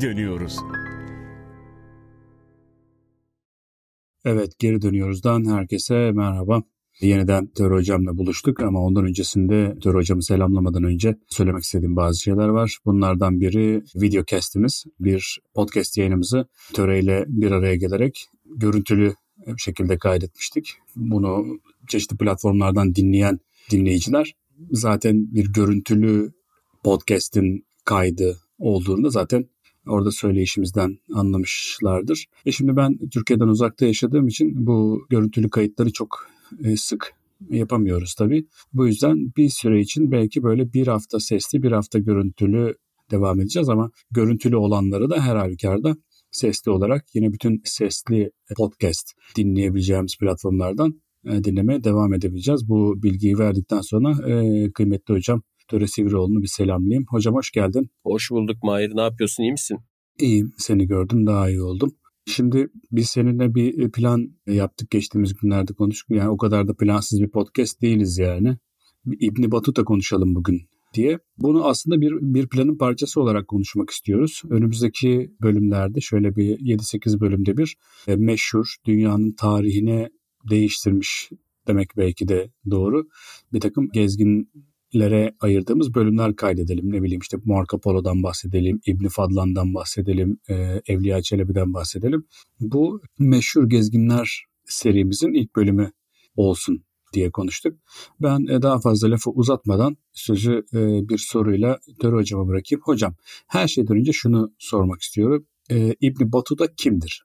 dönüyoruz. Evet geri dönüyoruzdan herkese merhaba. Yeniden Tör Hocam'la buluştuk ama ondan öncesinde Tör Hocam'ı selamlamadan önce söylemek istediğim bazı şeyler var. Bunlardan biri videocast'imiz. Bir podcast yayınımızı Töre ile bir araya gelerek görüntülü şekilde kaydetmiştik. Bunu çeşitli platformlardan dinleyen dinleyiciler zaten bir görüntülü podcast'in kaydı olduğunda zaten orada söyleyişimizden anlamışlardır. Ve şimdi ben Türkiye'den uzakta yaşadığım için bu görüntülü kayıtları çok e, sık yapamıyoruz tabii. Bu yüzden bir süre için belki böyle bir hafta sesli bir hafta görüntülü devam edeceğiz ama görüntülü olanları da her halükarda sesli olarak yine bütün sesli podcast dinleyebileceğimiz platformlardan e, dinlemeye devam edebileceğiz. Bu bilgiyi verdikten sonra e, kıymetli hocam Töre Sivrioğlu'nu bir selamlayayım. Hocam hoş geldin. Hoş bulduk Mahir. Ne yapıyorsun? İyi misin? İyiyim. Seni gördüm. Daha iyi oldum. Şimdi biz seninle bir plan yaptık geçtiğimiz günlerde konuştuk. Yani o kadar da plansız bir podcast değiliz yani. İbni Batuta konuşalım bugün diye. Bunu aslında bir, bir planın parçası olarak konuşmak istiyoruz. Önümüzdeki bölümlerde şöyle bir 7-8 bölümde bir e, meşhur dünyanın tarihine değiştirmiş demek belki de doğru. Bir takım gezgin lere ayırdığımız bölümler kaydedelim. Ne bileyim işte Marco Polo'dan bahsedelim, İbn Fadlan'dan bahsedelim, e, Evliya Çelebi'den bahsedelim. Bu meşhur gezginler serimizin ilk bölümü olsun diye konuştuk. Ben e, daha fazla lafı uzatmadan sözü e, bir soruyla Dörü Hocam'a bırakayım. Hocam her şeyden önce şunu sormak istiyorum. E, İbni Batuta kimdir?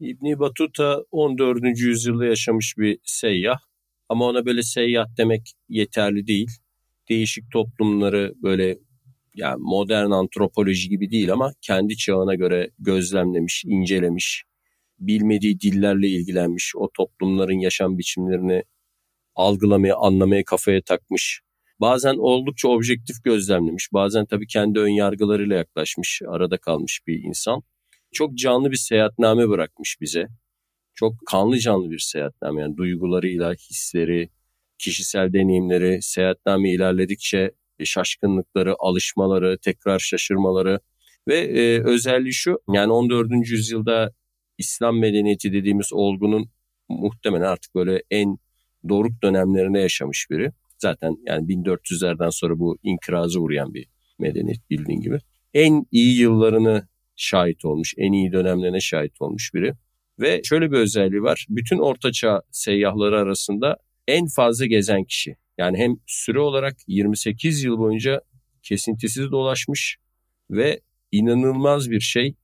İbni Batuta 14. yüzyılda yaşamış bir seyyah. Ama ona böyle seyyah demek yeterli değil değişik toplumları böyle yani modern antropoloji gibi değil ama kendi çağına göre gözlemlemiş, incelemiş, bilmediği dillerle ilgilenmiş, o toplumların yaşam biçimlerini algılamaya, anlamaya kafaya takmış. Bazen oldukça objektif gözlemlemiş, bazen tabii kendi ön yargılarıyla yaklaşmış, arada kalmış bir insan. Çok canlı bir seyahatname bırakmış bize. Çok kanlı canlı bir seyahatname yani duygularıyla, hisleri, kişisel deneyimleri, seyahatname ilerledikçe şaşkınlıkları, alışmaları, tekrar şaşırmaları ve e, özelliği şu yani 14. yüzyılda İslam medeniyeti dediğimiz olgunun muhtemelen artık böyle en doruk dönemlerinde yaşamış biri. Zaten yani 1400'lerden sonra bu inkıraza uğrayan bir medeniyet bildiğin gibi. En iyi yıllarını şahit olmuş, en iyi dönemlerine şahit olmuş biri. Ve şöyle bir özelliği var. Bütün ortaçağ seyyahları arasında en fazla gezen kişi. Yani hem süre olarak 28 yıl boyunca kesintisiz dolaşmış ve inanılmaz bir şey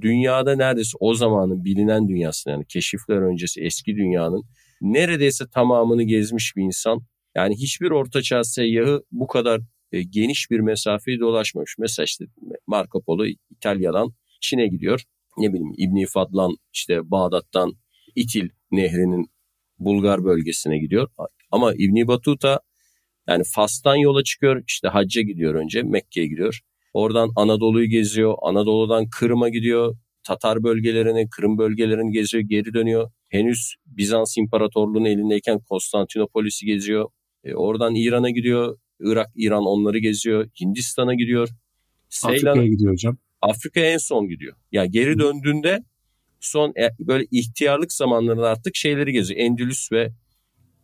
dünyada neredeyse o zamanın bilinen dünyasının yani keşifler öncesi eski dünyanın neredeyse tamamını gezmiş bir insan. Yani hiçbir ortaçağ seyyahı bu kadar e, geniş bir mesafeyi dolaşmamış. Mesela işte Marco Polo İtalya'dan Çin'e gidiyor. Ne bileyim İbni Fadlan işte Bağdat'tan İtil nehrinin Bulgar bölgesine gidiyor. Ama İbni Batuta yani Fas'tan yola çıkıyor işte hacca gidiyor önce Mekke'ye gidiyor. Oradan Anadolu'yu geziyor. Anadolu'dan Kırım'a gidiyor. Tatar bölgelerini, Kırım bölgelerini geziyor, geri dönüyor. Henüz Bizans İmparatorluğu'nun elindeyken Konstantinopolis'i geziyor. E, oradan İran'a gidiyor. Irak, İran onları geziyor. Hindistan'a gidiyor. Afrika'ya gidiyor hocam. Afrika'ya en son gidiyor. Ya yani geri döndüğünde son e, böyle ihtiyarlık zamanlarında artık şeyleri geziyor. Endülüs ve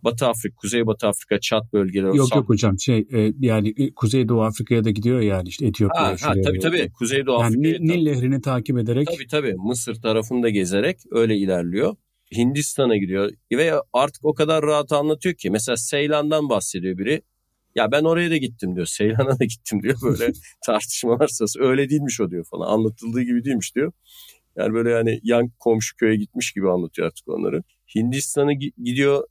Batı Afrika, Kuzey Batı Afrika, Çat bölgeleri. Yok yok hocam şey e, yani e, Kuzey Doğu Afrika'ya da gidiyor yani işte Etiyopya'ya. Ha, ha, tabii tabii Kuzey Doğu yani Afrika'ya. Nil, Nil Nehri'ni takip ederek. Tabii tabii Mısır tarafında gezerek öyle ilerliyor. Hindistan'a gidiyor ve artık o kadar rahat anlatıyor ki mesela Seylan'dan bahsediyor biri. Ya ben oraya da gittim diyor. Seylan'a da gittim diyor. Böyle tartışmalar sırası. Öyle değilmiş o diyor falan. Anlatıldığı gibi değilmiş diyor. Yani böyle yani yan komşu köye gitmiş gibi anlatıyor artık onları. Hindistan'a gidiyor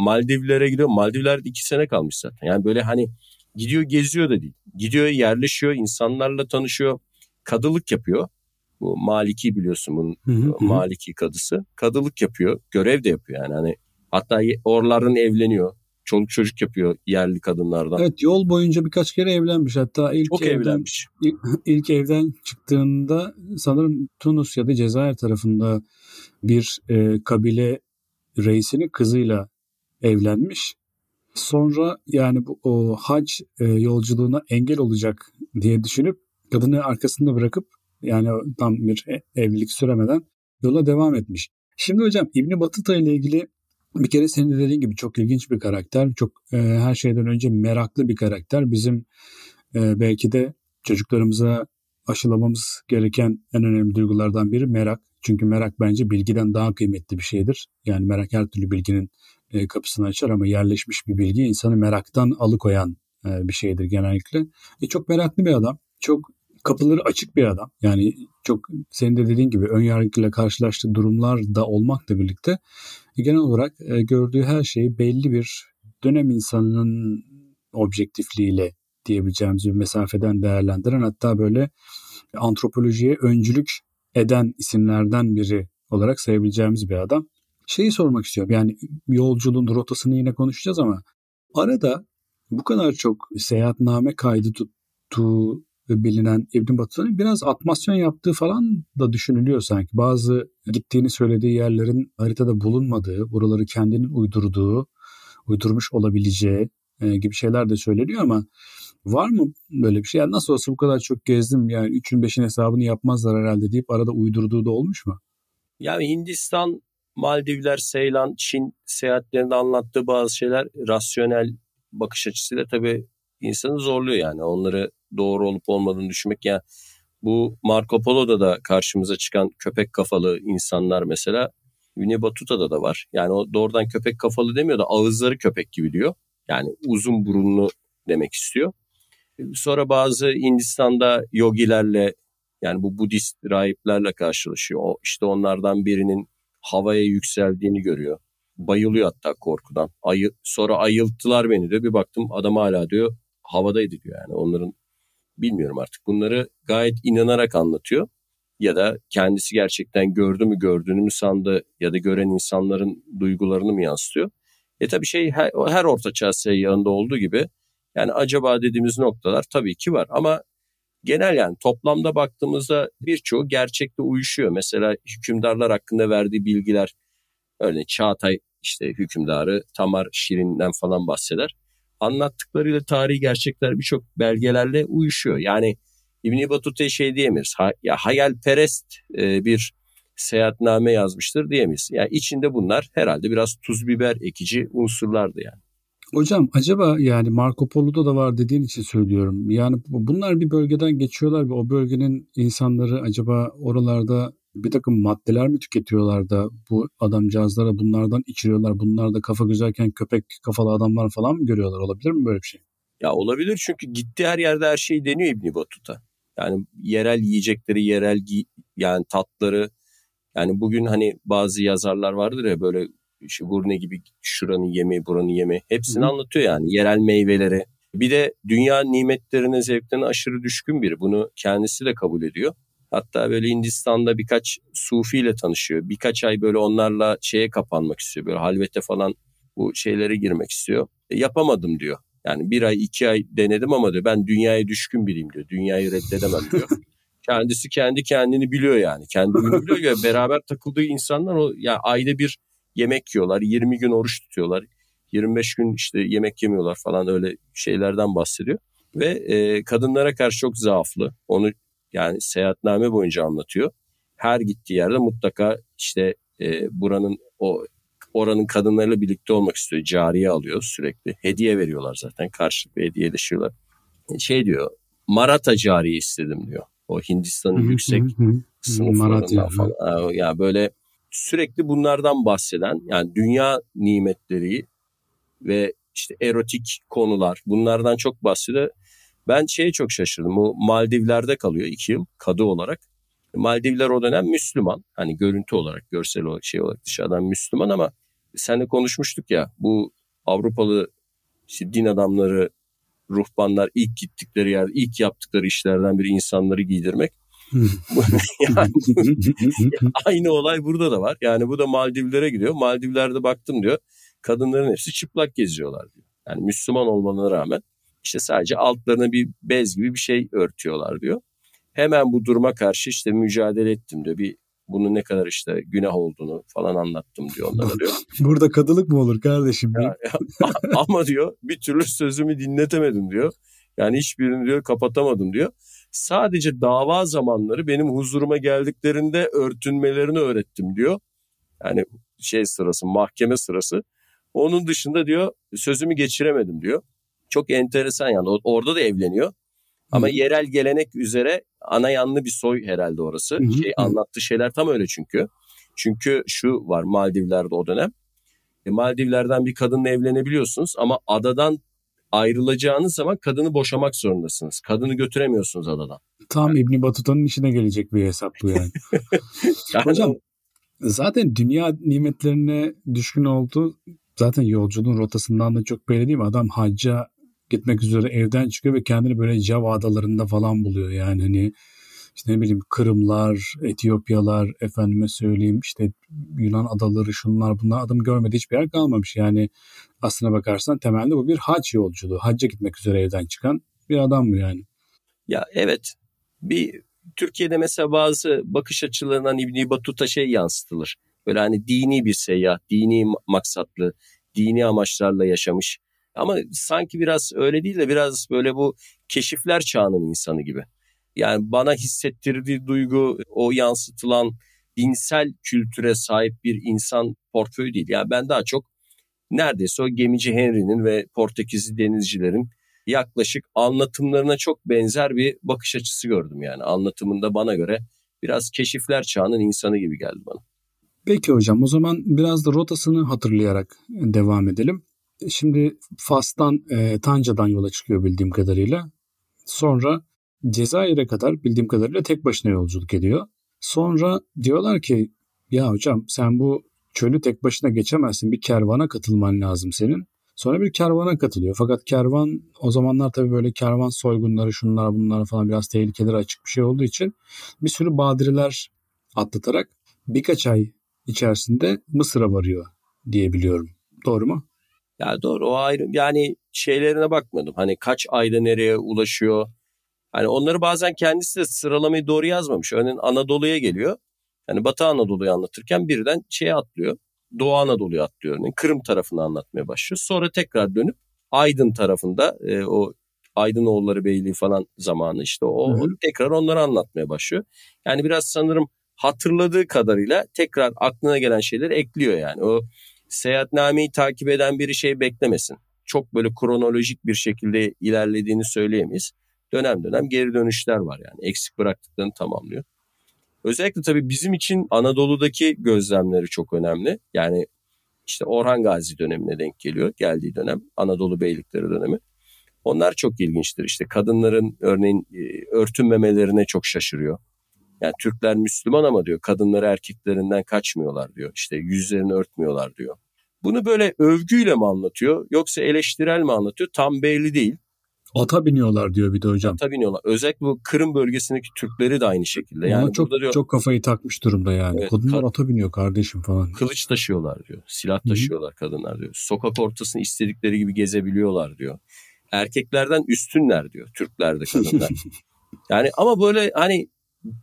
Maldivlere gidiyor. Maldivler'de iki sene kalmış zaten. Yani böyle hani gidiyor geziyor da değil. Gidiyor yerleşiyor, insanlarla tanışıyor. Kadılık yapıyor. Bu Maliki biliyorsun bunun hı hı. Maliki kadısı. Kadılık yapıyor. Görev de yapıyor yani. Hani hatta oraların evleniyor. Çoluk çocuk yapıyor yerli kadınlardan. Evet yol boyunca birkaç kere evlenmiş. Hatta ilk Çok evden, evlenmiş. Ilk, ilk evden çıktığında sanırım Tunus ya da Cezayir tarafında bir e, kabile reisinin kızıyla evlenmiş. Sonra yani bu o hac e, yolculuğuna engel olacak diye düşünüp kadını arkasında bırakıp Yani tam bir e, evlilik süremeden yola devam etmiş. Şimdi hocam İbni Batıta ile ilgili bir kere senin de dediğin gibi çok ilginç bir karakter. Çok e, her şeyden önce meraklı bir karakter. Bizim e, belki de çocuklarımıza aşılamamız gereken en önemli duygulardan biri merak. Çünkü merak bence bilgiden daha kıymetli bir şeydir. Yani merak her türlü bilginin e, kapısını açar ama yerleşmiş bir bilgi insanı meraktan alıkoyan e, bir şeydir genellikle. E, çok meraklı bir adam. Çok kapıları açık bir adam. Yani çok senin de dediğin gibi ön yargıyla karşılaştığı durumlar da olmakla birlikte genel olarak e, gördüğü her şeyi belli bir dönem insanının objektifliğiyle diyebileceğimiz bir mesafeden değerlendiren hatta böyle antropolojiye öncülük eden isimlerden biri olarak sayabileceğimiz bir adam. Şeyi sormak istiyorum yani yolculuğun rotasını yine konuşacağız ama arada bu kadar çok seyahatname kaydı tuttuğu bilinen İbn Battu'nun biraz atmasyon yaptığı falan da düşünülüyor sanki. Bazı gittiğini söylediği yerlerin haritada bulunmadığı, buraları kendinin uydurduğu, uydurmuş olabileceği e, gibi şeyler de söyleniyor ama var mı böyle bir şey? Yani nasıl olsa bu kadar çok gezdim yani 3'ün 5'in hesabını yapmazlar herhalde deyip arada uydurduğu da olmuş mu? Yani Hindistan, Maldivler, Seylan, Çin seyahatlerinde anlattığı bazı şeyler rasyonel bakış açısıyla tabii insanı zorluyor yani. Onları doğru olup olmadığını düşünmek. Yani bu Marco Polo'da da karşımıza çıkan köpek kafalı insanlar mesela Winnie Batuta'da da var. Yani o doğrudan köpek kafalı demiyor da ağızları köpek gibi diyor. Yani uzun burunlu demek istiyor. Sonra bazı Hindistan'da yogilerle yani bu Budist rahiplerle karşılaşıyor. O, işte onlardan birinin havaya yükseldiğini görüyor. Bayılıyor hatta korkudan. Ayı, sonra ayılttılar beni diyor. Bir baktım adam hala diyor havadaydı diyor. Yani onların bilmiyorum artık. Bunları gayet inanarak anlatıyor. Ya da kendisi gerçekten gördü mü gördüğünü mü sandı ya da gören insanların duygularını mı yansıtıyor? E tabii şey her, her ortaçağ seyyahında olduğu gibi yani acaba dediğimiz noktalar tabii ki var ama genel yani toplamda baktığımızda birçoğu gerçekte uyuşuyor. Mesela hükümdarlar hakkında verdiği bilgiler örneğin Çağatay işte hükümdarı Tamar Şirin'den falan bahseder. Anlattıklarıyla tarihi gerçekler birçok belgelerle uyuşuyor. Yani İbn Battuta şey diyemeyiz. Ha, ya hayalperest e, bir seyahatname yazmıştır diyemeyiz. Yani içinde bunlar herhalde biraz tuz biber ekici unsurlardı yani. Hocam acaba yani Marco Polo'da da var dediğin için söylüyorum. Yani bunlar bir bölgeden geçiyorlar ve o bölgenin insanları acaba oralarda bir takım maddeler mi tüketiyorlar da bu adamcağızlara bunlardan içiriyorlar. Bunlar da kafa güzelken köpek kafalı adamlar falan mı görüyorlar? Olabilir mi böyle bir şey? Ya olabilir çünkü gitti her yerde her şeyi deniyor İbni Batuta. Yani yerel yiyecekleri, yerel gi- yani tatları. Yani bugün hani bazı yazarlar vardır ya böyle işte Gurne gibi şuranın yemeği, buranın yemeği. Hepsini Hı. anlatıyor yani. Yerel meyveleri. Bir de dünya nimetlerine, zevklerine aşırı düşkün biri. Bunu kendisi de kabul ediyor. Hatta böyle Hindistan'da birkaç Sufi ile tanışıyor. Birkaç ay böyle onlarla şeye kapanmak istiyor. Böyle halvete falan bu şeylere girmek istiyor. E, yapamadım diyor. Yani bir ay iki ay denedim ama diyor ben dünyaya düşkün biriyim diyor. Dünyayı reddedemem diyor. Kendisi kendi kendini biliyor yani. Kendini biliyor ya beraber takıldığı insanlar o yani ayda bir yemek yiyorlar. 20 gün oruç tutuyorlar. 25 gün işte yemek yemiyorlar falan öyle şeylerden bahsediyor. Ve e, kadınlara karşı çok zaaflı. Onu yani seyahatname boyunca anlatıyor. Her gittiği yerde mutlaka işte e, buranın o oranın kadınlarıyla birlikte olmak istiyor. Cariye alıyor sürekli. Hediye veriyorlar zaten. Karşılıklı hediyeleşiyorlar. Şey diyor. Maratha cariye istedim diyor. O Hindistan'ın yüksek sınıflarından falan. Ya yani böyle sürekli bunlardan bahseden yani dünya nimetleri ve işte erotik konular bunlardan çok bahsediyor. Ben şeye çok şaşırdım. Bu Maldivler'de kalıyor iki yıl kadı olarak. Maldivler o dönem Müslüman. Hani görüntü olarak, görsel olarak, şey olarak dışarıdan Müslüman ama seninle konuşmuştuk ya bu Avrupalı işte din adamları, ruhbanlar ilk gittikleri yer, ilk yaptıkları işlerden biri insanları giydirmek. yani, aynı olay burada da var. Yani bu da Maldivlere gidiyor. Maldivler'de baktım diyor. Kadınların hepsi çıplak geziyorlar diyor. Yani Müslüman olmalarına rağmen işte sadece altlarına bir bez gibi bir şey örtüyorlar diyor. Hemen bu duruma karşı işte mücadele ettim diyor. Bir bunun ne kadar işte günah olduğunu falan anlattım diyor onlara diyor. Burada kadılık mı olur kardeşim? Ya, ya, ama diyor bir türlü sözümü dinletemedim diyor. Yani hiçbirini diyor kapatamadım diyor. Sadece dava zamanları benim huzuruma geldiklerinde örtünmelerini öğrettim diyor. Yani şey sırası, mahkeme sırası. Onun dışında diyor sözümü geçiremedim diyor. Çok enteresan yani orada da evleniyor. Ama Hı. yerel gelenek üzere ana yanlı bir soy herhalde orası. Hı. Şey anlattığı şeyler tam öyle çünkü. Çünkü şu var Maldivler'de o dönem. E, Maldivler'den bir kadınla evlenebiliyorsunuz ama adadan ayrılacağınız zaman kadını boşamak zorundasınız. Kadını götüremiyorsunuz adadan. Tam. İbni Batuta'nın içine gelecek bir hesap bu yani. yani Hocam zaten dünya nimetlerine düşkün oldu. Zaten yolculuğun rotasından da çok belli değil mi? Adam hacca gitmek üzere evden çıkıyor ve kendini böyle Java adalarında falan buluyor. Yani hani işte ne bileyim Kırımlar, Etiyopyalar, efendime söyleyeyim işte Yunan adaları şunlar bunlar adım görmedi hiçbir yer kalmamış. Yani aslına bakarsan temelde bu bir hac yolculuğu. Hacca gitmek üzere evden çıkan bir adam mı yani? Ya evet bir Türkiye'de mesela bazı bakış açılarından İbni Batuta şey yansıtılır. Böyle hani dini bir seyyah, dini maksatlı, dini amaçlarla yaşamış. Ama sanki biraz öyle değil de biraz böyle bu keşifler çağının insanı gibi. Yani bana hissettirdiği duygu o yansıtılan dinsel kültüre sahip bir insan portföyü değil. Yani ben daha çok neredeyse o gemici Henry'nin ve Portekizli denizcilerin yaklaşık anlatımlarına çok benzer bir bakış açısı gördüm yani. Anlatımında bana göre biraz keşifler çağının insanı gibi geldi bana. Peki hocam o zaman biraz da rotasını hatırlayarak devam edelim. Şimdi Fas'tan, e, Tanca'dan yola çıkıyor bildiğim kadarıyla. Sonra Cezayir'e kadar bildiğim kadarıyla tek başına yolculuk ediyor. Sonra diyorlar ki ya hocam sen bu çölü tek başına geçemezsin bir kervana katılman lazım senin. Sonra bir kervana katılıyor. Fakat kervan o zamanlar tabii böyle kervan soygunları şunlar bunlar falan biraz tehlikeleri açık bir şey olduğu için bir sürü badireler atlatarak birkaç ay içerisinde Mısır'a varıyor diyebiliyorum. Doğru mu? Ya doğru o ayrı yani şeylerine bakmadım. Hani kaç ayda nereye ulaşıyor Hani onları bazen kendisi de sıralamayı doğru yazmamış. Örneğin Anadolu'ya geliyor. Yani Batı Anadolu'yu anlatırken birden şeye atlıyor. Doğu Anadolu'yu atlıyor örneğin. Kırım tarafını anlatmaya başlıyor. Sonra tekrar dönüp Aydın tarafında e, o Aydınoğulları Beyliği falan zamanı işte o hı hı. tekrar onları anlatmaya başlıyor. Yani biraz sanırım hatırladığı kadarıyla tekrar aklına gelen şeyleri ekliyor yani. O seyahatnameyi takip eden biri şey beklemesin. Çok böyle kronolojik bir şekilde ilerlediğini söyleyemeyiz dönem dönem geri dönüşler var yani eksik bıraktıklarını tamamlıyor. Özellikle tabii bizim için Anadolu'daki gözlemleri çok önemli. Yani işte Orhan Gazi dönemine denk geliyor geldiği dönem Anadolu beylikleri dönemi. Onlar çok ilginçtir. İşte kadınların örneğin e, örtünmemelerine çok şaşırıyor. Yani Türkler Müslüman ama diyor kadınları erkeklerinden kaçmıyorlar diyor. İşte yüzlerini örtmüyorlar diyor. Bunu böyle övgüyle mi anlatıyor yoksa eleştirel mi anlatıyor tam belli değil. Ata biniyorlar diyor bir de hocam. Ata biniyorlar. Özellikle bu Kırım bölgesindeki Türkleri de aynı şekilde. Yani Ona çok diyor, çok kafayı takmış durumda yani. Evet, Kadınlar ata biniyor kardeşim falan. Kılıç taşıyorlar diyor. Silah taşıyorlar Hı-hı. kadınlar diyor. Sokak ortasını istedikleri gibi gezebiliyorlar diyor. Erkeklerden üstünler diyor. Türkler de kadınlar. yani ama böyle hani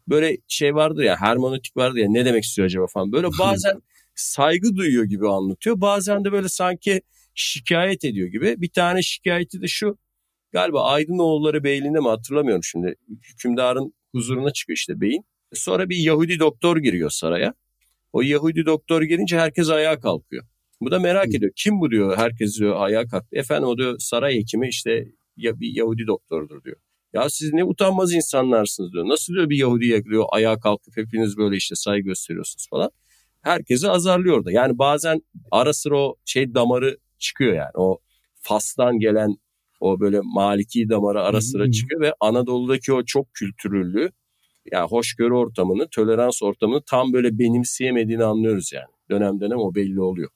böyle şey vardır ya hermonetik vardır ya ne demek istiyor acaba falan. Böyle bazen saygı duyuyor gibi anlatıyor. Bazen de böyle sanki şikayet ediyor gibi. Bir tane şikayeti de şu Galiba Aydınoğulları Beyliğinde mi hatırlamıyorum şimdi. Hükümdarın huzuruna çıkıyor işte beyin. Sonra bir Yahudi doktor giriyor saraya. O Yahudi doktor girince herkes ayağa kalkıyor. Bu da merak ediyor. Kim bu diyor. Herkes diyor ayağa kalktı. Efendim o diyor saray hekimi işte ya bir Yahudi doktordur diyor. Ya siz ne utanmaz insanlarsınız diyor. Nasıl diyor bir Yahudi yakılıyor ayağa kalkıp hepiniz böyle işte saygı gösteriyorsunuz falan. Herkesi azarlıyor da. Yani bazen ara sıra o şey damarı çıkıyor yani. O Fas'tan gelen o böyle maliki damarı ara sıra çıkıyor ve Anadolu'daki o çok kültürlü yani hoşgörü ortamını, tolerans ortamını tam böyle benimseyemediğini anlıyoruz yani. Dönem dönem o belli oluyor.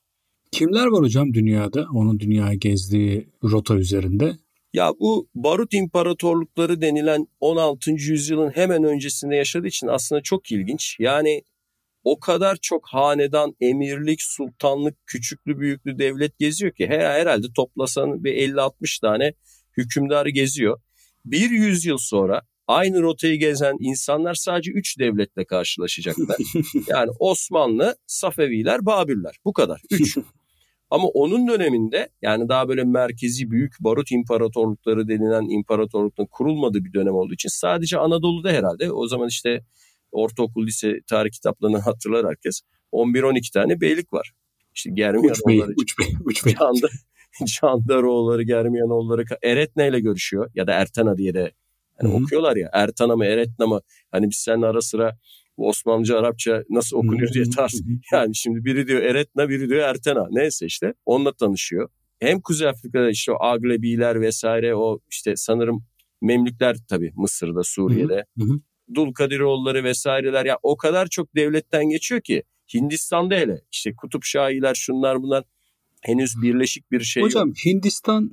Kimler var hocam dünyada? Onun dünyaya gezdiği rota üzerinde. Ya bu barut imparatorlukları denilen 16. yüzyılın hemen öncesinde yaşadığı için aslında çok ilginç. Yani o kadar çok hanedan, emirlik, sultanlık, küçüklü büyüklü devlet geziyor ki her, herhalde toplasan bir 50-60 tane hükümdarı geziyor. Bir yüzyıl sonra aynı rotayı gezen insanlar sadece 3 devletle karşılaşacaklar. yani Osmanlı, Safeviler, Babürler bu kadar 3. Ama onun döneminde yani daha böyle merkezi büyük barut imparatorlukları denilen imparatorlukların kurulmadığı bir dönem olduğu için sadece Anadolu'da herhalde o zaman işte ortaokul lise tarih kitaplarını hatırlar herkes 11-12 tane beylik var. İşte Germiyanoğulları, uç bey, uç bey. Canda, Candaroğulları, Germiyanoğulları Eretna ile görüşüyor ya da Ertana diye de yani okuyorlar ya Ertana mı Eretna mı hani biz seninle ara sıra bu Osmanlıca Arapça nasıl okunuyor diye tarz. Yani şimdi biri diyor Eretna biri diyor Ertena neyse işte onunla tanışıyor. Hem Kuzey Afrika'da işte o Aglebiler vesaire o işte sanırım Memlükler tabii Mısır'da Suriye'de. Hı hı. Dulkadiroğulları vesaireler ya o kadar çok devletten geçiyor ki Hindistan'da hele işte Kutup Şahiler şunlar bunlar henüz birleşik bir şey Hocam yok. Hindistan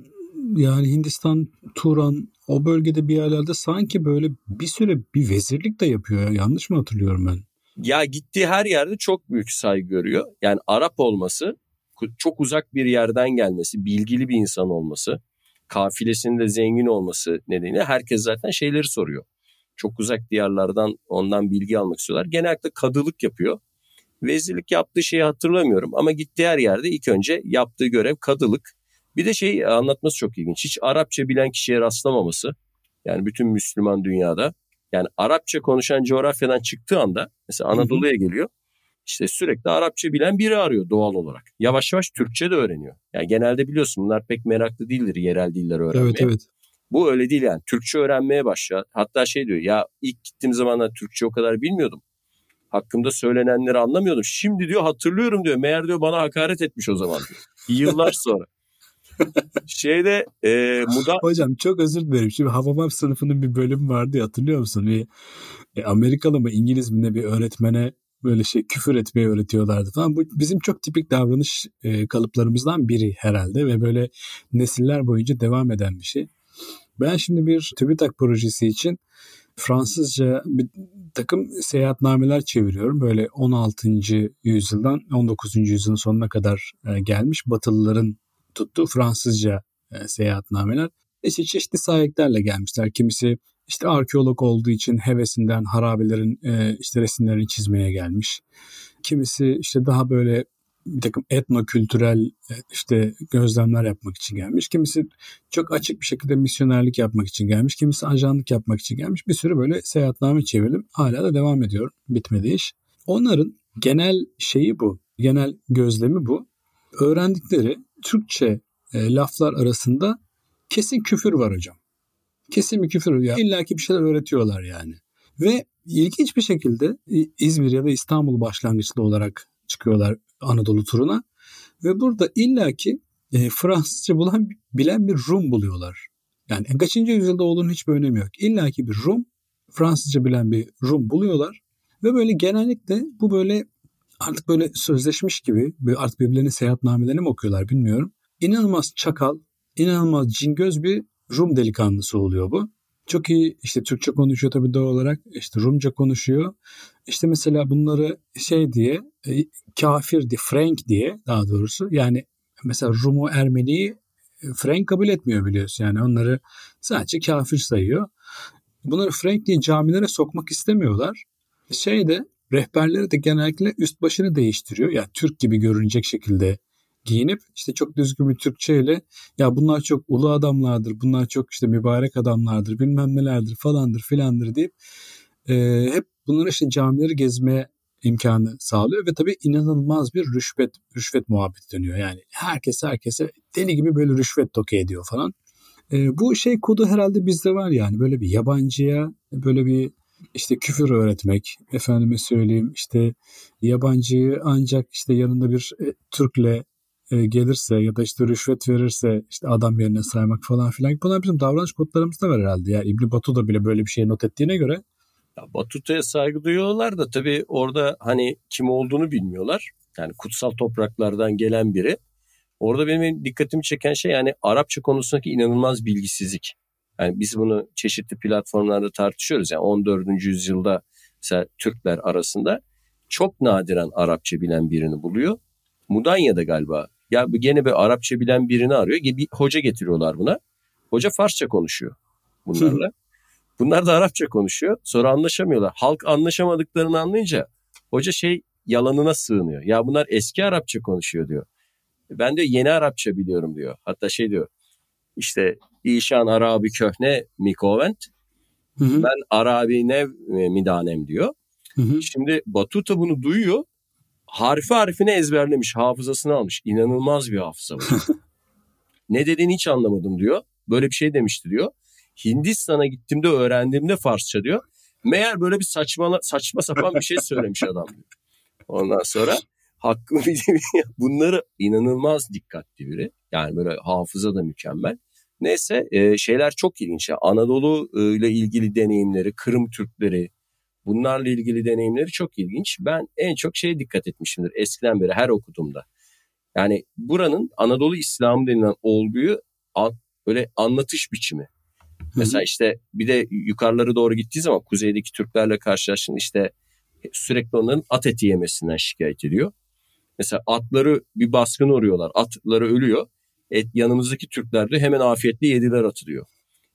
yani Hindistan, Turan o bölgede bir yerlerde sanki böyle bir süre bir vezirlik de yapıyor ya. Yanlış mı hatırlıyorum ben? Ya gittiği her yerde çok büyük saygı görüyor. Yani Arap olması, çok uzak bir yerden gelmesi, bilgili bir insan olması, kafilesinin de zengin olması nedeniyle herkes zaten şeyleri soruyor. Çok uzak diyarlardan ondan bilgi almak istiyorlar. Genellikle kadılık yapıyor. Vezirlik yaptığı şeyi hatırlamıyorum ama gittiği her yerde ilk önce yaptığı görev kadılık. Bir de şey anlatması çok ilginç. Hiç Arapça bilen kişiye rastlamaması. Yani bütün Müslüman dünyada. Yani Arapça konuşan coğrafyadan çıktığı anda mesela Anadolu'ya geliyor. İşte sürekli Arapça bilen biri arıyor doğal olarak. Yavaş yavaş Türkçe de öğreniyor. Yani genelde biliyorsun bunlar pek meraklı değildir yerel diller öğrenmeye. Evet evet. Bu öyle değil yani. Türkçe öğrenmeye başlıyor. Hatta şey diyor ya ilk gittiğim zamanlar Türkçe o kadar bilmiyordum. Hakkımda söylenenleri anlamıyordum. Şimdi diyor hatırlıyorum diyor. Meğer diyor bana hakaret etmiş o zaman diyor. Yıllar sonra. Şeyde e, Muda... Hocam çok özür dilerim. Şimdi Havamam sınıfının bir bölümü vardı ya, hatırlıyor musun? Bir e, Amerikalı mı İngiliz mi ne bir öğretmene böyle şey küfür etmeyi öğretiyorlardı falan. Bu bizim çok tipik davranış e, kalıplarımızdan biri herhalde ve böyle nesiller boyunca devam eden bir şey. Ben şimdi bir TÜBİTAK projesi için Fransızca bir takım seyahatnameler çeviriyorum. Böyle 16. yüzyıldan 19. yüzyılın sonuna kadar e, gelmiş Batılıların tuttu Fransızca e, seyahatnameler. İşte çeşitli sahiplerle gelmişler. Kimisi işte arkeolog olduğu için hevesinden harabelerin e, işte resimlerini çizmeye gelmiş. Kimisi işte daha böyle bir takım etnokültürel e, işte gözlemler yapmak için gelmiş. Kimisi çok açık bir şekilde misyonerlik yapmak için gelmiş. Kimisi ajanlık yapmak için gelmiş. Bir sürü böyle seyahatname çevirdim. Hala da devam ediyor. Bitmedi iş. Onların genel şeyi bu. Genel gözlemi bu. Öğrendikleri Türkçe e, laflar arasında kesin küfür var hocam. Kesin bir küfür. Ya. İlla ki bir şeyler öğretiyorlar yani. Ve ilginç bir şekilde İzmir ya da İstanbul başlangıçlı olarak çıkıyorlar Anadolu turuna. Ve burada illaki e, Fransızca bulan, bilen bir Rum buluyorlar. Yani kaçıncı yüzyılda olduğunu hiçbir önemi yok. İlla ki bir Rum, Fransızca bilen bir Rum buluyorlar. Ve böyle genellikle bu böyle artık böyle sözleşmiş gibi artık birbirlerinin seyahatnamelerini mi okuyorlar bilmiyorum. İnanılmaz çakal, inanılmaz cingöz bir Rum delikanlısı oluyor bu. Çok iyi işte Türkçe konuşuyor tabii doğal olarak. İşte Rumca konuşuyor. İşte mesela bunları şey diye e, kafir diye, Frank diye daha doğrusu. Yani mesela Rum'u Ermeni'yi e, Frank kabul etmiyor biliyorsun. Yani onları sadece kafir sayıyor. Bunları Frank diye camilere sokmak istemiyorlar. Şeyde rehberleri de genellikle üst başını değiştiriyor. Yani Türk gibi görünecek şekilde giyinip işte çok düzgün bir Türkçeyle ya bunlar çok ulu adamlardır, bunlar çok işte mübarek adamlardır, bilmem nelerdir falandır filandır deyip e, hep bunları işte camileri gezmeye imkanı sağlıyor ve tabii inanılmaz bir rüşvet rüşvet muhabbeti dönüyor. Yani herkes herkese deli gibi böyle rüşvet toke ediyor falan. E, bu şey kodu herhalde bizde var yani böyle bir yabancıya böyle bir işte küfür öğretmek, efendime söyleyeyim işte yabancıyı ancak işte yanında bir e, Türk'le e, gelirse ya da işte rüşvet verirse işte adam yerine saymak falan filan. Bunlar bizim davranış kodlarımızda var herhalde. Yani İbni Batu da bile böyle bir şey not ettiğine göre. Ya Batuta'ya saygı duyuyorlar da tabii orada hani kim olduğunu bilmiyorlar. Yani kutsal topraklardan gelen biri. Orada benim dikkatimi çeken şey yani Arapça konusundaki inanılmaz bilgisizlik. Yani biz bunu çeşitli platformlarda tartışıyoruz. Yani 14. yüzyılda mesela Türkler arasında çok nadiren Arapça bilen birini buluyor. Mudanya'da galiba ya gene bir Arapça bilen birini arıyor. Bir hoca getiriyorlar buna. Hoca Farsça konuşuyor bunlarla. Bunlar da Arapça konuşuyor. Sonra anlaşamıyorlar. Halk anlaşamadıklarını anlayınca hoca şey yalanına sığınıyor. Ya bunlar eski Arapça konuşuyor diyor. Ben de yeni Arapça biliyorum diyor. Hatta şey diyor işte İşan Arabi köhne mikovent Hı hı. Ben Arabi nev e, midanem diyor. Hı hı. Şimdi Batuta bunu duyuyor. Harfi harfine ezberlemiş. Hafızasını almış. İnanılmaz bir hafıza var. ne dediğini hiç anlamadım diyor. Böyle bir şey demişti diyor. Hindistan'a gittiğimde öğrendiğimde Farsça diyor. Meğer böyle bir saçma saçma sapan bir şey söylemiş adam diyor. Ondan sonra hakkı bunları inanılmaz dikkatli biri. Yani böyle hafıza da mükemmel. Neyse e, şeyler çok ilginç. Anadolu e, ile ilgili deneyimleri, Kırım Türkleri, bunlarla ilgili deneyimleri çok ilginç. Ben en çok şeye dikkat etmişimdir eskiden beri her okuduğumda. Yani buranın Anadolu İslamı denilen olguyu an, böyle anlatış biçimi. Mesela işte bir de yukarıları doğru gittiği zaman kuzeydeki Türklerle karşılaştığında işte sürekli onların at eti yemesinden şikayet ediyor. Mesela atları bir baskın uğruyorlar. Atları ölüyor. Et, yanımızdaki Türkler de hemen afiyetle yediler atılıyor.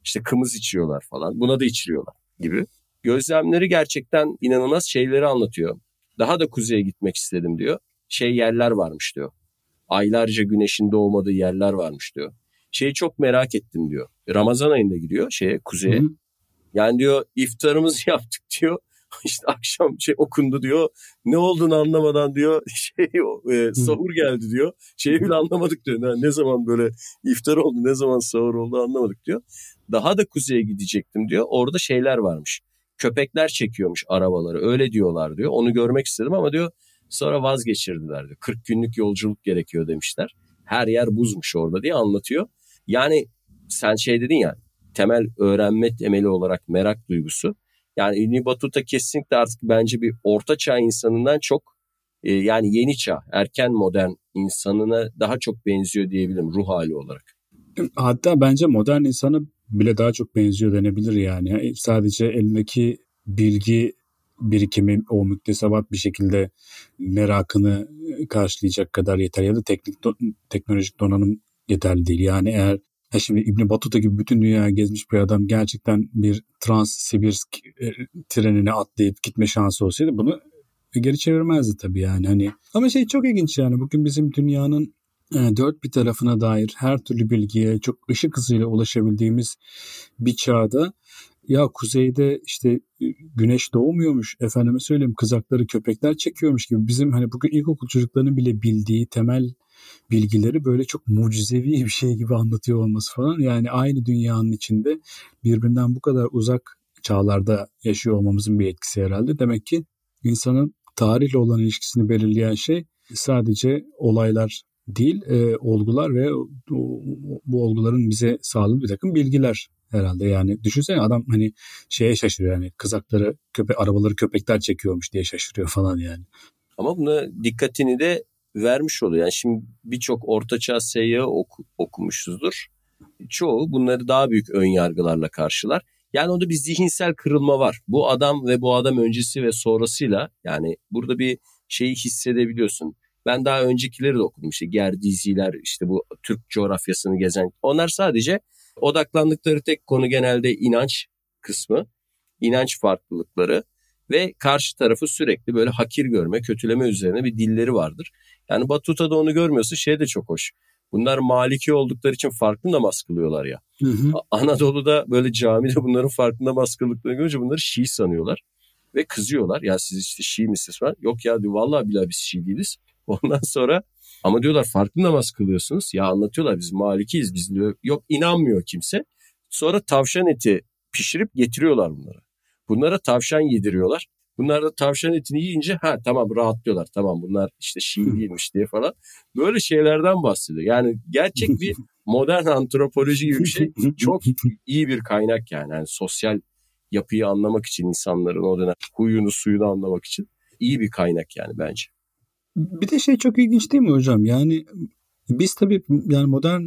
İşte kımız içiyorlar falan. Buna da içiliyorlar gibi. Gözlemleri gerçekten inanılmaz şeyleri anlatıyor. Daha da kuzeye gitmek istedim diyor. Şey yerler varmış diyor. Aylarca güneşin doğmadığı yerler varmış diyor. Şeyi çok merak ettim diyor. Ramazan ayında gidiyor şeye kuzeye. Hı. Yani diyor iftarımızı yaptık diyor. işte akşam şey okundu diyor. Ne olduğunu anlamadan diyor şey e, sahur geldi diyor. Şeyi bile anlamadık diyor. Ne, ne zaman böyle iftar oldu ne zaman sahur oldu anlamadık diyor. Daha da kuzeye gidecektim diyor. Orada şeyler varmış. Köpekler çekiyormuş arabaları öyle diyorlar diyor. Onu görmek istedim ama diyor sonra vazgeçirdiler diyor. 40 günlük yolculuk gerekiyor demişler. Her yer buzmuş orada diye anlatıyor. Yani sen şey dedin ya temel öğrenme temeli olarak merak duygusu. Yani Ünlü Batuta kesinlikle artık bence bir orta çağ insanından çok e, yani yeni çağ, erken modern insanına daha çok benziyor diyebilirim ruh hali olarak. Hatta bence modern insana bile daha çok benziyor denebilir yani. Sadece elindeki bilgi birikimi o müktesebat bir şekilde merakını karşılayacak kadar yeter ya da teknik teknolojik donanım yeterli değil. Yani eğer ya şimdi İbn Battuta gibi bütün dünya gezmiş bir adam gerçekten bir Trans-Sibirsk e, trenine atlayıp gitme şansı olsaydı bunu geri çevirmezdi tabii yani. Hani ama şey çok ilginç yani bugün bizim dünyanın e, dört bir tarafına dair her türlü bilgiye çok ışık hızıyla ulaşabildiğimiz bir çağda ya kuzeyde işte e, güneş doğmuyormuş efendime söyleyeyim kızakları köpekler çekiyormuş gibi bizim hani bugün ilkokul çocuklarının bile bildiği temel bilgileri böyle çok mucizevi bir şey gibi anlatıyor olması falan. Yani aynı dünyanın içinde birbirinden bu kadar uzak çağlarda yaşıyor olmamızın bir etkisi herhalde. Demek ki insanın tarihle olan ilişkisini belirleyen şey sadece olaylar değil, e, olgular ve bu olguların bize sağladığı bir takım bilgiler herhalde. Yani düşünsene adam hani şeye şaşırıyor yani kızakları, köpe arabaları köpekler çekiyormuş diye şaşırıyor falan yani. Ama buna dikkatini de vermiş oluyor. Yani şimdi birçok ortaçağ seyyahı oku, okumuşuzdur. Çoğu bunları daha büyük ön yargılarla karşılar. Yani onda bir zihinsel kırılma var. Bu adam ve bu adam öncesi ve sonrasıyla yani burada bir şeyi hissedebiliyorsun. Ben daha öncekileri de okudum işte Gerdiziler işte bu Türk coğrafyasını gezen. Onlar sadece odaklandıkları tek konu genelde inanç kısmı, inanç farklılıkları ve karşı tarafı sürekli böyle hakir görme, kötüleme üzerine bir dilleri vardır. Yani Batuta'da onu görmüyorsun şey de çok hoş. Bunlar Maliki oldukları için farklı namaz kılıyorlar ya. Hı hı. Anadolu'da böyle camide bunların farklı namaz kıldıklarını görünce bunları Şii sanıyorlar. Ve kızıyorlar. Ya siz işte Şii misiniz falan. Yok ya diyor vallahi billahi biz Şii değiliz. Ondan sonra ama diyorlar farklı namaz kılıyorsunuz. Ya anlatıyorlar biz Malikiyiz biz diyor. Yok inanmıyor kimse. Sonra tavşan eti pişirip getiriyorlar bunlara. Bunlara tavşan yediriyorlar. Bunlar da tavşan etini yiyince ha tamam rahatlıyorlar. Tamam bunlar işte Şii değilmiş diye falan. Böyle şeylerden bahsediyor. Yani gerçek bir modern antropoloji gibi bir şey. Çok iyi bir kaynak yani. yani sosyal yapıyı anlamak için insanların o dönem huyunu suyunu anlamak için iyi bir kaynak yani bence. Bir de şey çok ilginç değil mi hocam? Yani biz tabii yani modern